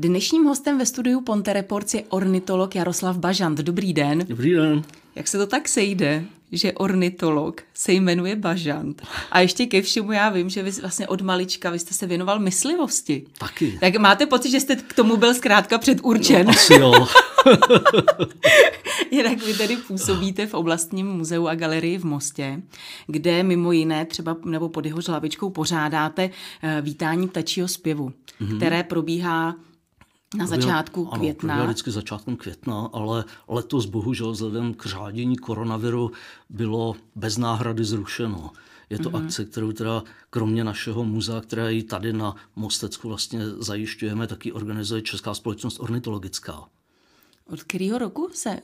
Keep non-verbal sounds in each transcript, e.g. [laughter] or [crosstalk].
Dnešním hostem ve studiu Ponte Reports je ornitolog Jaroslav Bažant. Dobrý den. Dobrý den. Jak se to tak sejde, že ornitolog se jmenuje Bažant? A ještě ke všemu já vím, že vy vlastně od malička, vy jste se věnoval myslivosti. Taky. Tak máte pocit, že jste k tomu byl zkrátka předurčen? No, asi jo. [laughs] Jinak vy tedy působíte v oblastním muzeu a galerii v Mostě, kde mimo jiné třeba nebo pod jeho hlavičkou pořádáte eh, vítání ptačího zpěvu, mm-hmm. které probíhá na začátku ano, května. Ano, vždycky začátkem května, ale letos bohužel vzhledem k řádění koronaviru bylo bez náhrady zrušeno. Je to mm-hmm. akce, kterou teda kromě našeho muzea, které i tady na Mostecku vlastně zajišťujeme, taky organizuje Česká společnost ornitologická. Od kterého roku se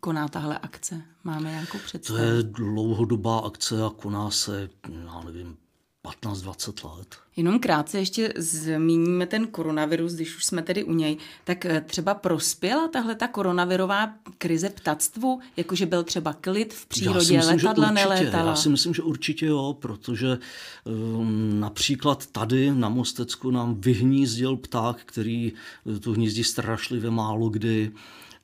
koná tahle akce? Máme nějakou představu? To je dlouhodobá akce a koná se, já nevím, 15-20 let. Jenom krátce ještě zmíníme ten koronavirus, když už jsme tedy u něj. Tak eh, třeba prospěla tahle ta koronavirová krize ptactvu, jakože byl třeba klid v přírodě, já si myslím, letadla určitě, nelétala? Já si myslím, že určitě jo, protože um, například tady na Mostecku nám vyhnízdil pták, který eh, tu hnízdí strašlivě málo kdy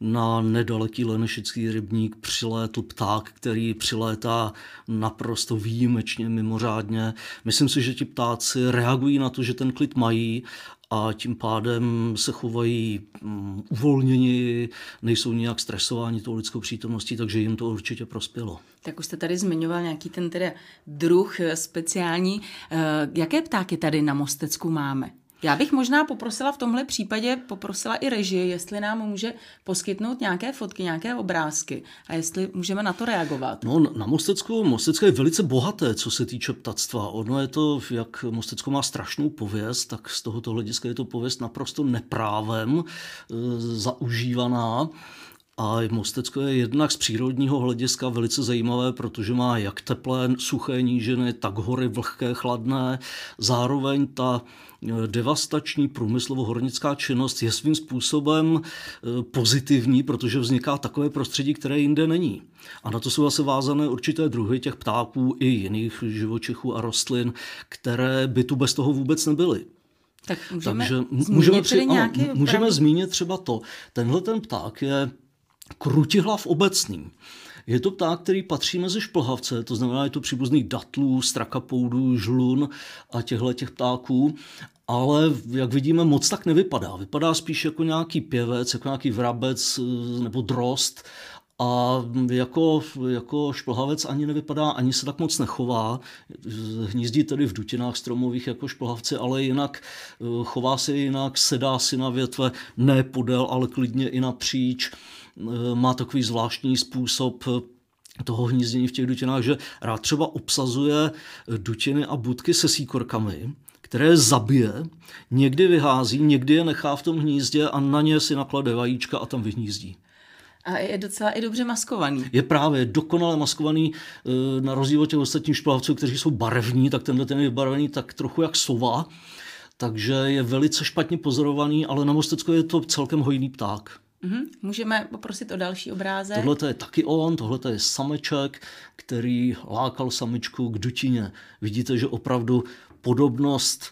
na nedaleký Lenešický rybník přilétl pták, který přilétá naprosto výjimečně, mimořádně. Myslím si, že ti ptáci reagují na to, že ten klid mají a tím pádem se chovají mm, uvolněni, nejsou nějak stresováni tou lidskou přítomností, takže jim to určitě prospělo. Tak už jste tady zmiňoval nějaký ten teda druh speciální. Eh, jaké ptáky tady na Mostecku máme? Já bych možná poprosila v tomhle případě, poprosila i režii, jestli nám může poskytnout nějaké fotky, nějaké obrázky a jestli můžeme na to reagovat. No, na Mostecku, Mostecko je velice bohaté, co se týče ptactva. Ono je to, jak Mostecko má strašnou pověst, tak z tohoto hlediska je to pověst naprosto neprávem e, zaužívaná. A Mostecko je jednak z přírodního hlediska velice zajímavé, protože má jak teplé, suché nížiny, tak hory vlhké, chladné. Zároveň ta eh, devastační průmyslovo-hornická činnost je svým způsobem eh, pozitivní, protože vzniká takové prostředí, které jinde není. A na to jsou zase vázané určité druhy těch ptáků i jiných živočichů a rostlin, které by tu bez toho vůbec nebyly. Tak můžeme Takže můžeme, při, ano, můžeme zmínit třeba to. Tenhle ten pták je krutihlav obecný. Je to pták, který patří mezi šplhavce, to znamená, je to příbuzný datlů, strakapoudů, žlun a těchto těch ptáků, ale jak vidíme, moc tak nevypadá. Vypadá spíš jako nějaký pěvec, jako nějaký vrabec eh, nebo drost a jako, jako šplhavec ani nevypadá, ani se tak moc nechová. Hnízdí tedy v dutinách stromových jako šplhavci, ale jinak eh, chová se jinak, sedá si na větve, ne podél, ale klidně i napříč. Eh, má takový zvláštní způsob eh, toho hnízdění v těch dutinách, že rád třeba obsazuje eh, dutiny a budky se síkorkami, které zabije, někdy vyhází, někdy je nechá v tom hnízdě a na ně si naklade vajíčka a tam vyhnízdí. A je docela i dobře maskovaný. Je právě dokonale maskovaný na rozdíl od těch ostatních šplavců, kteří jsou barevní, tak tenhle ten je barevný tak trochu jak sova, takže je velice špatně pozorovaný, ale na Mostecku je to celkem hojný pták. Mm-hmm. Můžeme poprosit o další obrázek. Tohle je taky on, tohle je sameček, který lákal samičku k dutině. Vidíte, že opravdu podobnost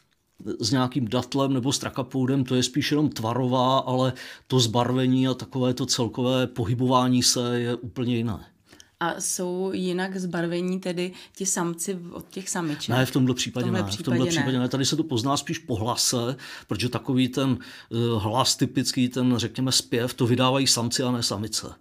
s nějakým datlem nebo strakapoudem, to je spíš jenom tvarová, ale to zbarvení a takové to celkové pohybování se je úplně jiné a jsou jinak zbarvení tedy ti samci od těch samiček? Ne, v tomhle případě, v tomhle ne. Případě v tomhle případě ne. ne. Tady se to pozná spíš po hlase, protože takový ten uh, hlas typický, ten řekněme zpěv, to vydávají samci a ne samice.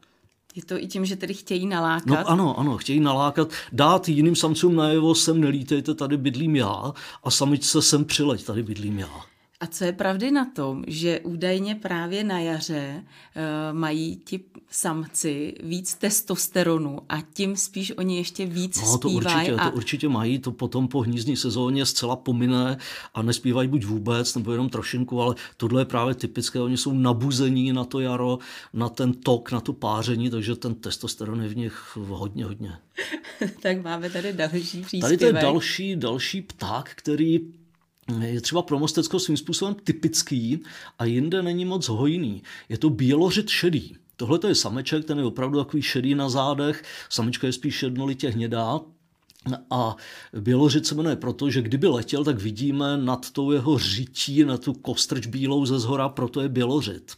Je to i tím, že tedy chtějí nalákat? No ano, ano, chtějí nalákat, dát jiným samcům najevo, sem nelítejte, tady bydlím já a samičce sem přileď, tady bydlím já. A co je pravdy na tom, že údajně právě na jaře uh, mají ti samci víc testosteronu a tím spíš oni ještě víc no, to zpívají. Určitě, a... to určitě mají, to potom po hnízdní sezóně zcela pomine a nespívají buď vůbec, nebo jenom trošinku, ale tohle je právě typické, oni jsou nabuzení na to jaro, na ten tok, na to páření, takže ten testosteron je v nich hodně, hodně. [laughs] tak máme tady další příspěvek. Tady to je další, další pták, který je třeba pro Mostecko svým způsobem typický a jinde není moc hojný. Je to bělořit šedý. Tohle je sameček, ten je opravdu takový šedý na zádech, samička je spíš jednolitě hnědá, A Bělořit se jmenuje proto, že kdyby letěl, tak vidíme nad tou jeho řití, na tu kostrč bílou ze zhora, proto je Bělořit.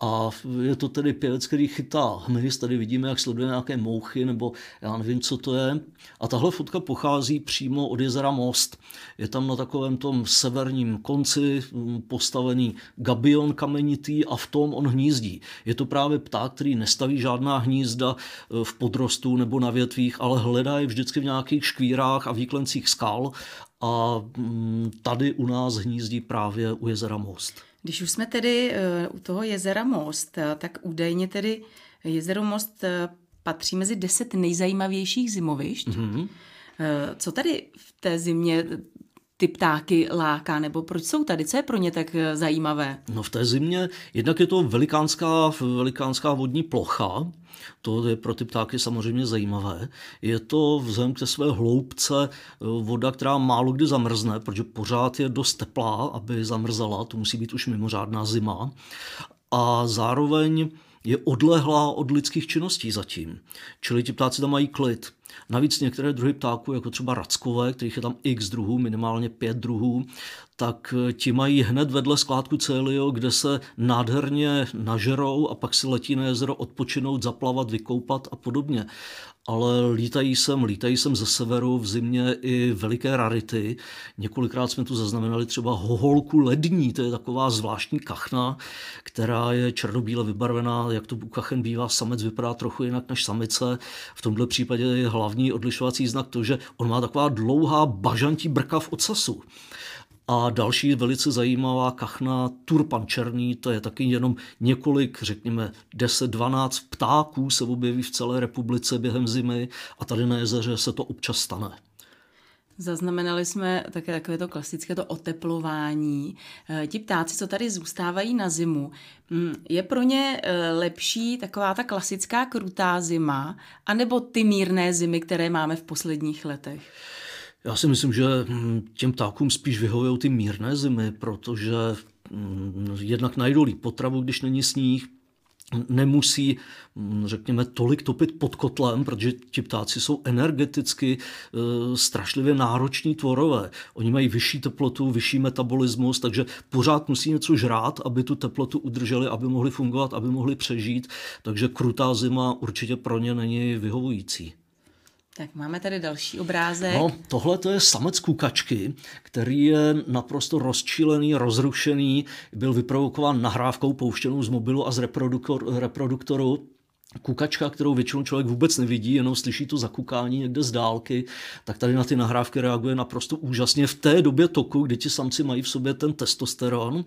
A je to tedy pěvec, který chytá hmyz, tady vidíme, jak sleduje nějaké mouchy, nebo já nevím, co to je. A tahle fotka pochází přímo od jezera Most. Je tam na takovém tom severním konci mm, postavený gabion kamenitý a v tom on hnízdí. Je to právě pták, který nestaví žádná hnízda e, v podrostu nebo na větvích, ale hledá je vždycky v nějakých škvírách a výklencích skal a mm, tady u nás hnízdí právě u jezera Most. Když už jsme tedy eh, u toho jezera Most, eh, tak údajně tedy jezero Most eh, patří mezi deset nejzajímavějších zimovišť. Mm-hmm. Co tady v té zimě ty ptáky láká, nebo proč jsou tady? Co je pro ně tak zajímavé? No v té zimě jednak je to velikánská, velikánská vodní plocha, to je pro ty ptáky samozřejmě zajímavé. Je to vzhledem k své hloubce eh, voda, která málo kdy zamrzne, protože pořád je dost teplá, aby zamrzala, to musí být už mimořádná zima. A zároveň je odlehlá od lidských činností zatím. Čili ti ptáci tam mají klid. Navíc některé druhy ptáků, jako třeba rackové, kterých je tam x druhů, minimálně pět druhů, tak eh, ti mají hned vedle skládku Celio, kde se nádherně nažerou a pak si letí na jezero odpočinout, zaplavat, vykoupat a podobně ale lítají sem, lítají sem ze severu v zimě i veliké rarity. Několikrát jsme tu zaznamenali třeba hoholku lední, to je taková zvláštní kachna, která je černobíle vybarvená, jak to u kachen bývá, samec vypadá trochu jinak než samice. V tomto případě je hlavní odlišovací znak to, že on má taková dlouhá bažantí brka v ocasu. A další velice zajímavá kachna turpan černý, to je taky jenom několik, řekněme 10-12 ptáků se objeví v celé republice během zimy a tady na jezeře se to občas stane. Zaznamenali jsme také takové to klasické to oteplování. Eh, ti ptáci, co tady zůstávají na zimu, hm, je pro ně eh, lepší taková ta klasická krutá zima, anebo ty mírné zimy, které máme v posledních letech? Já si myslím, že hm, těm ptákům spíš vyhovují ty mírné zimy, protože hm, jednak najdou potravu, když není sníh, nemusí, hm, řekněme, tolik topit pod kotlem, protože ti ptáci jsou energeticky e, strašlivě nároční tvorové. Oni mají vyšší teplotu, vyšší metabolismus, takže pořád musí něco žrát, aby tu teplotu udrželi, aby mohli fungovat, aby mohli přežít. Takže krutá zima určitě pro ně není vyhovující. Tak máme tady další obrázek. No, tohle to je samec kukačky, který je naprosto rozčílený, rozrušený, byl vyprovokován nahrávkou pouštěnou z mobilu a z reproduktoru kukačka, kterou většinou člověk vůbec nevidí, jenom slyší to zakukání někde z dálky, tak tady na ty nahrávky reaguje naprosto úžasně v té době toku, kdy ti samci mají v sobě ten testosteron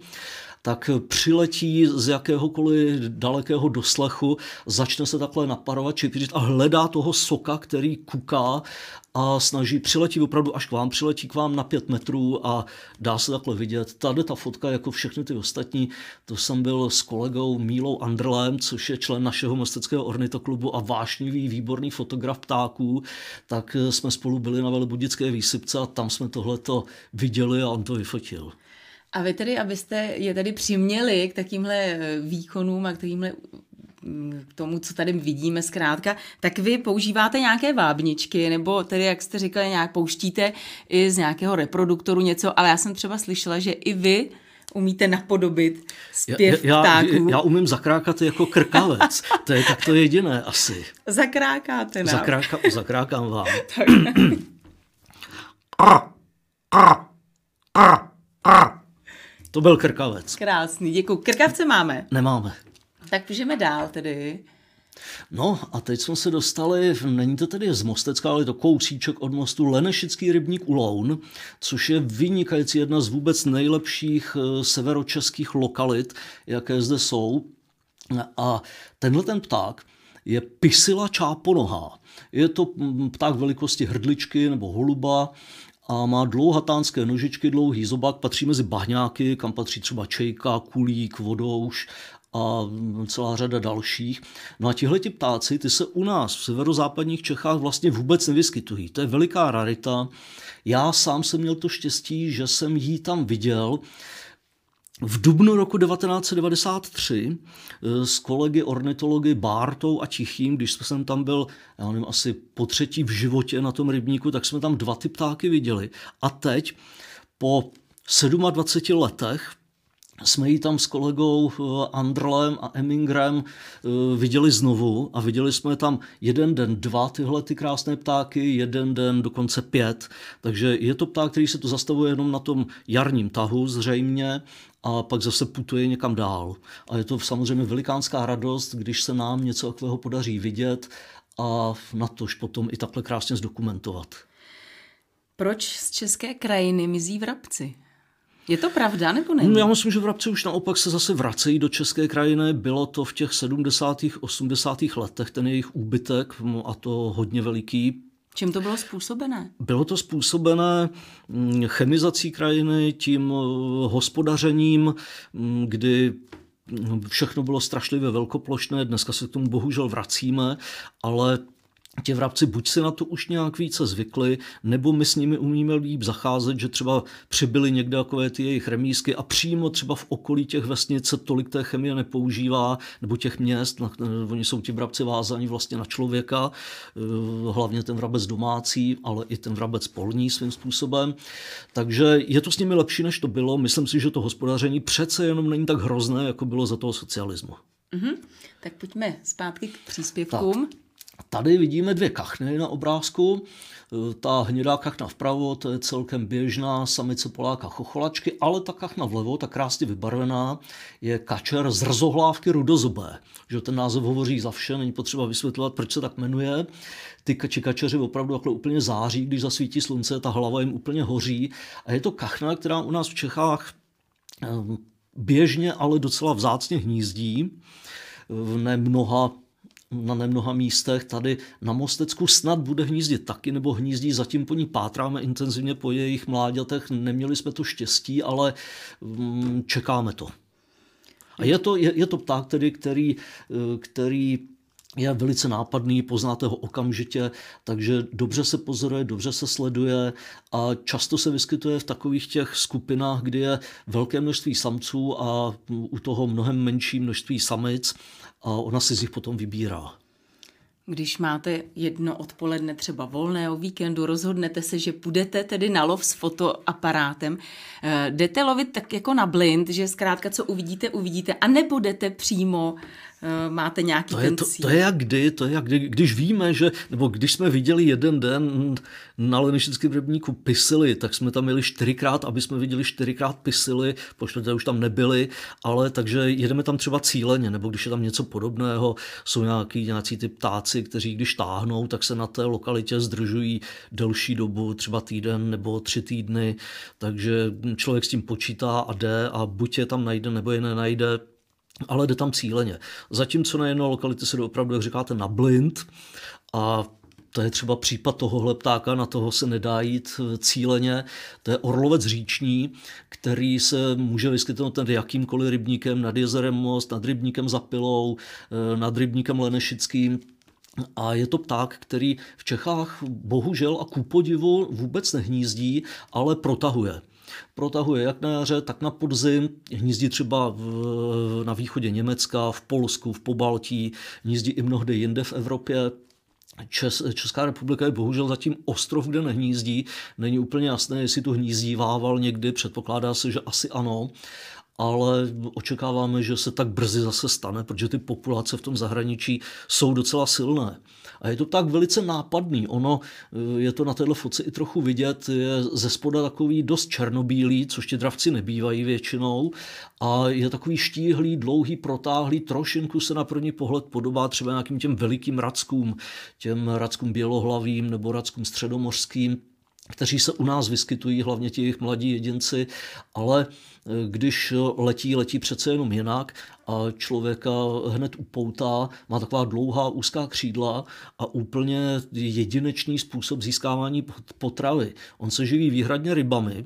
tak přiletí z jakéhokoliv dalekého doslechu, začne se takhle naparovat, čipřit a hledá toho soka, který kuká a snaží, přiletí opravdu až k vám, přiletí k vám na pět metrů a dá se takhle vidět. Tady ta fotka, jako všechny ty ostatní, to jsem byl s kolegou Mílou Andrlem, což je člen našeho mosteckého ornitoklubu a vášnivý, výborný fotograf ptáků, tak jsme spolu byli na Velebudické výsypce a tam jsme tohleto viděli a on to vyfotil. A vy tedy, abyste je tedy přiměli k takýmhle eh, výkonům a k takýmhle mm, k tomu, co tady vidíme zkrátka, tak vy používáte nějaké vábničky, nebo tedy, jak jste říkali, nějak pouštíte i z nějakého reproduktoru něco, ale já jsem třeba slyšela, že i vy umíte napodobit zpěv já, já, ptáků. Já umím zakrákat jako krkavec. [laughs] to je tak to jediné asi. Zakrákáte nám. Zakráka, zakrákám vám. [laughs] To byl krkavec. Krásný, děkuji. Krkavce máme? Nemáme. Tak můžeme dál tedy. No a teď jsme se dostali, není to tedy z Mostecka, ale je to kousíček od mostu Lenešický rybník Uloun, což je vynikající jedna z vůbec nejlepších eh, severočeských lokalit, jaké zde jsou. A tenhle ten pták je Pisila čáponohá. Je to mm, pták velikosti hrdličky nebo holuba a má dlouhatánské nožičky, dlouhý zobák, patří mezi bahňáky, kam patří třeba čejka, kulík, vodouš a celá řada dalších. No a tihleti ptáci, ty se u nás v severozápadních Čechách vlastně vůbec nevyskytují. To je veliká rarita. Já sám jsem měl to štěstí, že jsem jí tam viděl. V dubnu roku 1993 eh, s kolegy ornitology Bártou a Tichým, když jsem tam byl, já nevím, asi po třetí v životě na tom rybníku, tak jsme tam dva ty ptáky viděli. A teď po 27 letech jsme ji tam s kolegou eh, Andrlem a Emingrem eh, viděli znovu a viděli jsme tam jeden den dva tyhle ty krásné ptáky, jeden den dokonce pět. Takže je to pták, který se to zastavuje jenom na tom jarním tahu zřejmě a pak zase putuje někam dál. A je to samozřejmě velikánská radost, když se nám něco takového podaří vidět a na tož potom i takhle krásně zdokumentovat. Proč z české krajiny mizí vrabci? Je to pravda nebo ne? No, já myslím, že vrabci už naopak se zase vracejí do české krajiny. Bylo to v těch 70. 80. letech ten jejich úbytek a to hodně veliký. Čím to bylo způsobené? Bylo to způsobené mm, chemizací krajiny, tím eh, hospodařením, mm, kdy mm, všechno bylo strašlivě velkoplošné, dneska se k tomu bohužel vracíme, ale ti vrabci buď si na to už nějak více zvykli, nebo my s nimi umíme líp zacházet, že třeba přibyly někde takové ty jejich remísky a přímo třeba v okolí těch vesnic se tolik té chemie nepoužívá, nebo těch měst, na, oni jsou ti vrabci vázaní vlastně na člověka, eh, hlavně ten vrabec domácí, ale i ten vrabec polní svým způsobem. Takže je to s nimi lepší, než to bylo. Myslím si, že to hospodaření přece jenom není tak hrozné, jako bylo za toho socialismu. Mm-hmm. Tak pojďme zpátky k příspěvkům. Tak. Tady vidíme dvě kachny na obrázku. Ta hnědá kachna vpravo, to je celkem běžná samice poláka chocholačky, ale ta kachna vlevo, ta krásně vybarvená, je kačer z rzohlávky rudozubé. Že ten název hovoří za vše, není potřeba vysvětlovat, proč se tak jmenuje. Ty kači kačeři opravdu takhle úplně září, když zasvítí slunce, ta hlava jim úplně hoří. A je to kachna, která u nás v Čechách eh, běžně, ale docela vzácně hnízdí. V nemnoha na nemnoha místech. Tady na Mostecku snad bude hnízdit taky, nebo hnízdí, zatím po ní pátráme intenzivně po jejich mláďatech. Neměli jsme to štěstí, ale mm, čekáme to. A je to, je, je to pták, tedy, který, eh, který je velice nápadný, poznáte ho okamžitě, takže dobře se pozoruje, dobře se sleduje a často se vyskytuje v takových těch skupinách, kdy je velké množství samců a u toho mnohem menší množství samic a ona si z nich potom vybírá. Když máte jedno odpoledne třeba volného víkendu, rozhodnete se, že půjdete tedy na lov s fotoaparátem, eh, jdete lovit tak jako na blind, že zkrátka co uvidíte, uvidíte a nebudete přímo máte nějaký to ten je, to, to je jak kdy, to je jak kdy, když víme, že, nebo když jsme viděli jeden den na Lenišickém rybníku pisily, tak jsme tam měli čtyřikrát, aby jsme viděli čtyřikrát pisily, počtvrté už tam nebyly, ale takže jedeme tam třeba cíleně, nebo když je tam něco podobného, jsou nějaký, nějací ty ptáci, kteří když táhnou, tak se na té lokalitě zdržují delší dobu, třeba týden nebo tři týdny, takže člověk s tím počítá a jde a buď je tam najde, nebo je nenajde, ale jde tam cíleně. Zatímco na jedné lokalitě se opravdu, jak říkáte, na blind a to je třeba případ tohohle ptáka, na toho se nedá jít cíleně. To je orlovec říční, který se může vyskytnout nad jakýmkoliv rybníkem, nad jezerem Most, nad rybníkem Zapilou, eh, nad rybníkem Lenešickým. A je to pták, který v Čechách bohužel a ku podivu vůbec nehnízdí, ale protahuje protahuje jak na jaře, tak na podzim. Hnízdí třeba v, na východě Německa, v Polsku, v Pobaltí, hnízdí i mnohdy jinde v Evropě. Čes, Česká republika je bohužel zatím ostrov, kde nehnízdí. Není úplně jasné, jestli tu hnízdí vával někdy, předpokládá se, že asi ano ale očekáváme, že se tak brzy zase stane, protože ty populace v tom zahraničí jsou docela silné. A je to tak velice nápadný. Ono eh, je to na této foce i trochu vidět, je ze spoda takový dost černobílý, což ti dravci nebývají většinou. A je takový štíhlý, dlouhý, protáhlý, trošinku se na první pohled podobá třeba nějakým těm velikým rackům, těm rackům bělohlavým nebo rackům středomořským, kteří se u nás vyskytují, hlavně ti jejich mladí jedinci, ale eh, když letí, letí přece jenom jinak a člověka hned upoutá, má taková dlouhá úzká křídla a úplně jedinečný způsob získávání potravy. On se živí výhradně rybami,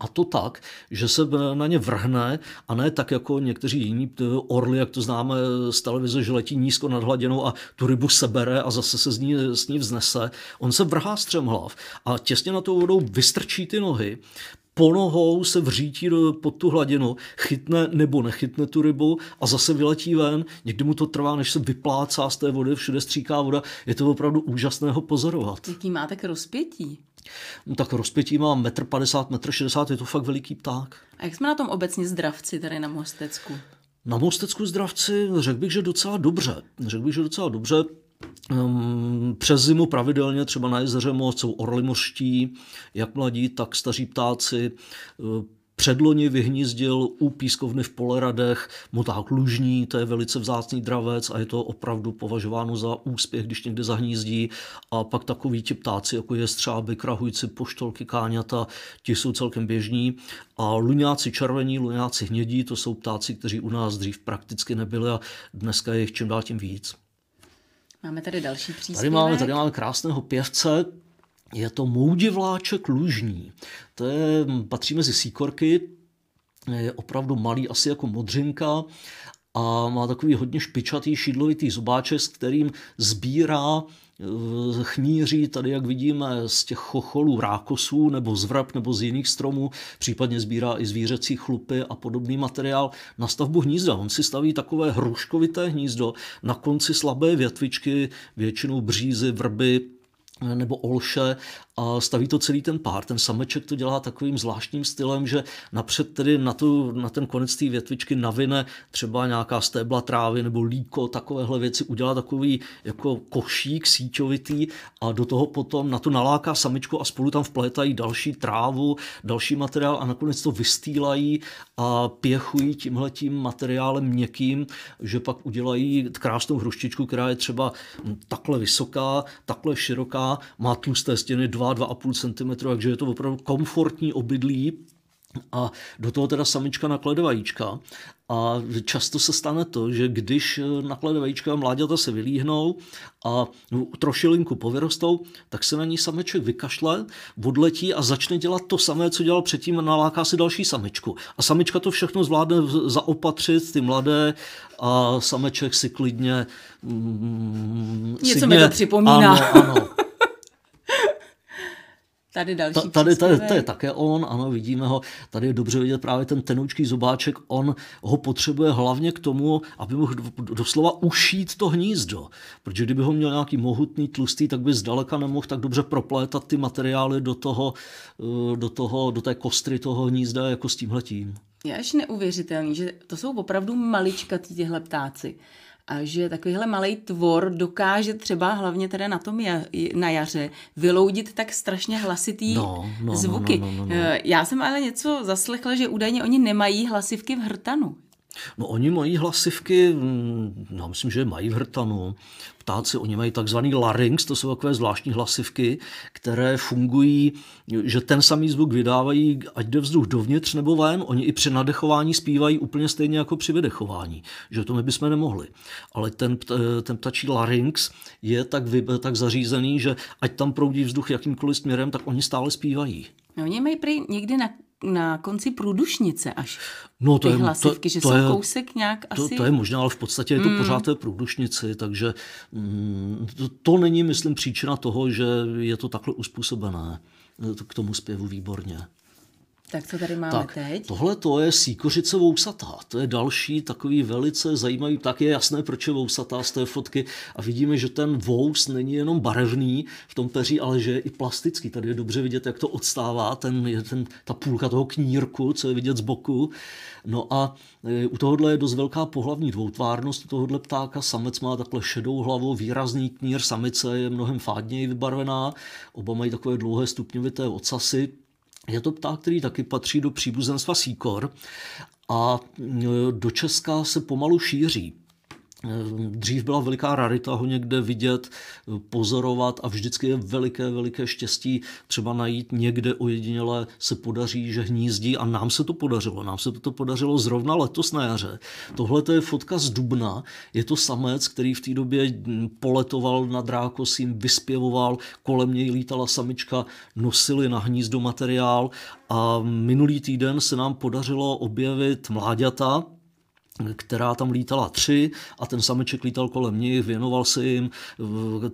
a to tak, že se na ně vrhne a ne tak jako někteří jiní orly, jak to známe z televize, že letí nízko nad hladinou a tu rybu sebere a zase se z ní, z ní vznese. On se vrhá střemhlav a těsně na tou vodou vystrčí ty nohy, ponohou se vřítí pod tu hladinu, chytne nebo nechytne tu rybu a zase vyletí ven. Někdy mu to trvá, než se vyplácá z té vody, všude stříká voda. Je to opravdu úžasné ho pozorovat. Jaký máte k rozpětí? No, tak rozpětí má 1,50 m, 1,60 m, je to fakt veliký pták. A jak jsme na tom obecně zdravci tady na Mostecku? Na Mostecku zdravci řekl bych, že docela dobře. Řekl bych, že docela dobře. Um, přes zimu pravidelně třeba na jezeře Most jsou orly mořští, jak mladí, tak staří ptáci. Předloni vyhnízdil u pískovny v Poleradech moták lužní, to je velice vzácný dravec a je to opravdu považováno za úspěch, když někde zahnízdí. A pak takový ti ptáci, jako je střáby, krahujci, poštolky, káňata, ti jsou celkem běžní. A luňáci červení, luňáci hnědí, to jsou ptáci, kteří u nás dřív prakticky nebyli a dneska je jich čím dál tím víc. Máme tady další příspěvek. Tady máme, tady máme krásného pěvce, je to moudivláček lužní. To je, patří mezi síkorky, je opravdu malý, asi jako modřinka a má takový hodně špičatý, šídlovitý zubáček, s kterým sbírá eh, chmíří, tady jak vidíme z těch chocholů rákosů nebo z vrab nebo z jiných stromů, případně sbírá i zvířecí chlupy a podobný materiál na stavbu hnízda. On si staví takové hruškovité hnízdo, na konci slabé větvičky, většinou břízy, vrby, nebo olše a staví to celý ten pár. Ten sameček to dělá takovým zvláštním stylem, že napřed tedy na, tu, na ten konec té větvičky navine třeba nějaká stébla trávy nebo líko, takovéhle věci, udělá takový jako košík síťovitý a do toho potom na to naláká samičku a spolu tam vplétají další trávu, další materiál a nakonec to vystýlají a pěchují tímhletím materiálem měkkým, že pak udělají krásnou hruštičku, která je třeba takhle vysoká, takhle široká, má tlusté stěny, dva 2-2,5 cm, takže je to opravdu komfortní obydlí a do toho teda samička naklade vajíčka. A často se stane to, že když naklade vajíčka a mláďata se vylíhnou a trošilinku povyrostou, tak se na ní sameček vykašle, odletí a začne dělat to samé, co dělal předtím, naláká si další samičku. A samička to všechno zvládne zaopatřit, ty mladé, a sameček si klidně... Mm, Něco mi to připomíná. Ano, ano. [laughs] Tady další Ta, tady, tady, to je také on, ano, vidíme ho. Tady je dobře vidět právě ten tenoučký zobáček. On ho potřebuje hlavně k tomu, aby mohl doslova ušít to hnízdo. Protože kdyby ho měl nějaký mohutný, tlustý, tak by zdaleka nemohl tak dobře proplétat ty materiály do toho, eh, do, toho, do té kostry toho hnízda jako s tímhletím. Je až neuvěřitelný, že to jsou opravdu maličkatí těhle ptáci a že takovýhle malý tvor dokáže třeba hlavně teda na tom na jaře vyloudit tak strašně hlasitý no, no, no zvuky. No, no, no, no. Já jsem ale něco zaslechla, že údajně oni nemají hlasivky v hrtanu. No oni mají hlasivky, mm, já myslím, že mají v hrtanu. Ptáci, oni mají takzvaný larynx, to jsou takové zvláštní hlasivky, které fungují, že ten samý zvuk vydávají, ať jde vzduch dovnitř nebo ven, oni i při nadechování zpívají úplně stejně jako při vydechování, že to my bychom nemohli. Ale ten, ten ptačí larynx je tak, tak zařízený, že ať tam proudí vzduch jakýmkoliv směrem, tak oni stále zpívají. No, oni mají prý někdy na na konci průdušnice až no, to ty je, hlasivky, to, že to jsou je, kousek nějak to, asi... To je možná, ale v podstatě je to mm. pořád té průdušnici, takže mm, to, to není, myslím, příčina toho, že je to takhle uspůsobené k tomu zpěvu výborně. Tak co tady máme tak, teď? Tohle to je síkořice vousatá. To je další takový velice zajímavý, tak je jasné, proč je vousatá z té fotky a vidíme, že ten vous není jenom barevný v tom peří, ale že je i plastický. Tady je dobře vidět, jak to odstává, ten, ten, ta půlka toho knírku, co je vidět z boku. No a e, u tohohle je dost velká pohlavní dvoutvárnost u tohohle ptáka. Samec má takhle šedou hlavu, výrazný knír, samice je mnohem fádněji vybarvená. Oba mají takové dlouhé stupňovité ocasy, je to pták, který taky patří do příbuzenstva síkor a e, do Česka se pomalu šíří. Ehm, dřív byla veliká rarita ho někde vidět, pozorovat a vždycky je veliké, veliké štěstí třeba najít někde ojediněle se podaří, že hnízdí a nám se to podařilo. Nám se to podařilo zrovna letos na jaře. Tohle je fotka z Dubna. Je to samec, který v té době poletoval nad rákosím, vyspěvoval, kolem něj lítala samička, nosili na hnízdo materiál a minulý týden se nám podařilo objevit mláďata, která tam lítala tři a ten sameček lítal kolem nich, věnoval se jim,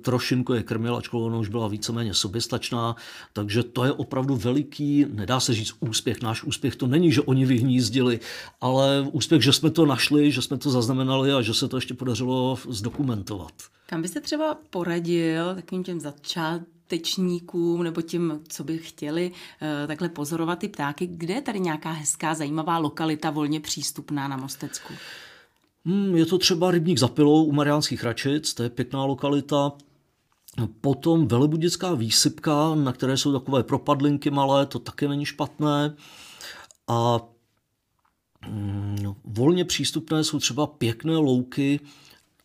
trošinku je krmil, ačkoliv ona už byla víceméně soběstačná, takže to je opravdu veliký, nedá se říct úspěch. Náš úspěch to není, že oni vyhnízdili, ale úspěch, že jsme to našli, že jsme to zaznamenali a že se to ještě podařilo zdokumentovat. Kam byste třeba poradil takovým těm začátečníkům nebo tím, co by chtěli eh, takhle pozorovat ty ptáky, kde je tady nějaká hezká, zajímavá lokalita volně přístupná na Mostecku? Hmm, je to třeba rybník za pilou u Mariánských Račic, to je pěkná lokalita. Potom velebudická výsypka, na které jsou takové propadlinky malé, to taky není špatné. A hmm, volně přístupné jsou třeba pěkné louky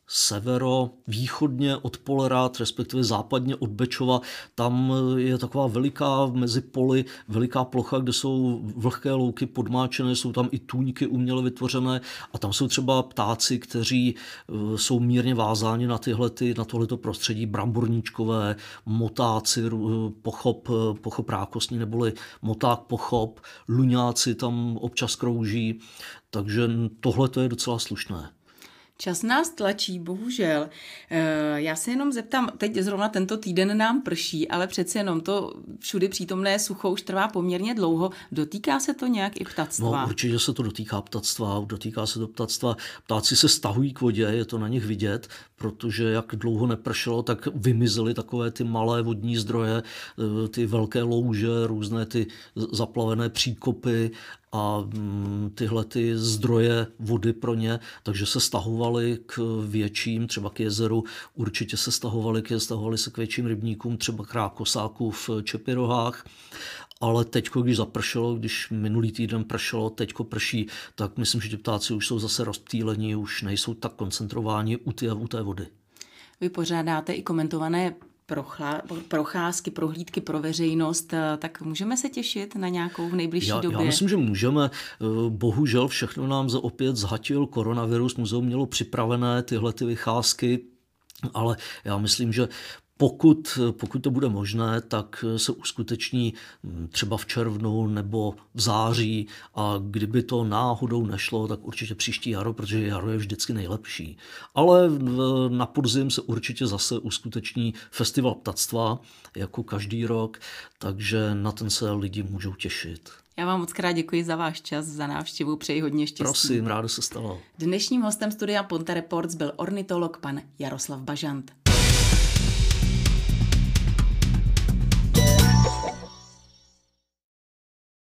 severo-východně od Polerat, respektive západně od Bečova. Tam je taková veliká mezi poli, veliká plocha, kde jsou vlhké louky podmáčené, jsou tam i tůňky uměle vytvořené a tam jsou třeba ptáci, kteří eh, jsou mírně vázáni na tyhle, na tohleto prostředí, bramborníčkové, motáci, pochop, eh, pochop rákosní, neboli moták pochop, luňáci tam občas krouží, takže tohle to je docela slušné. Čas nás tlačí, bohužel. Eh, já se jenom zeptám, teď zrovna tento týden nám prší, ale přeci jenom to všudy přítomné sucho už trvá poměrně dlouho. Dotýká se to nějak i ptactva? No, určitě se to dotýká ptactva, dotýká se to ptactva. Ptáci se stahují k vodě, je to na nich vidět, protože jak dlouho nepršelo, tak vymizely takové ty malé vodní zdroje, eh, ty velké louže, různé ty zaplavené příkopy a mm, tyhle ty zdroje vody pro ně, takže se stahovali k větším, třeba k jezeru, určitě se stahovali, k, stahovali se k větším rybníkům, třeba k rákosáku v Čepirohách ale teď, když zapršelo, když minulý týden pršelo, teďko prší, tak myslím, že ti ptáci už jsou zase rozptýlení, už nejsou tak koncentrováni u té, u té vody. Vy pořádáte i komentované prochla, procházky, prohlídky pro veřejnost, eh, tak můžeme se těšit na nějakou v nejbližší já, době? Já myslím, že můžeme. Eh, bohužel všechno nám za opět zhatil koronavirus. Muzeum mělo připravené tyhle ty vycházky, ale já myslím, že pokud, pokud to bude možné, tak se uskuteční třeba v červnu nebo v září a kdyby to náhodou nešlo, tak určitě příští jaro, protože jaro je vždycky nejlepší. Ale na podzim se určitě zase uskuteční festival ptactva, jako každý rok, takže na ten se lidi můžou těšit. Já vám moc krát děkuji za váš čas, za návštěvu, přeji hodně štěstí. Prosím, rádo se stalo. Dnešním hostem studia Ponte Reports byl ornitolog pan Jaroslav Bažant.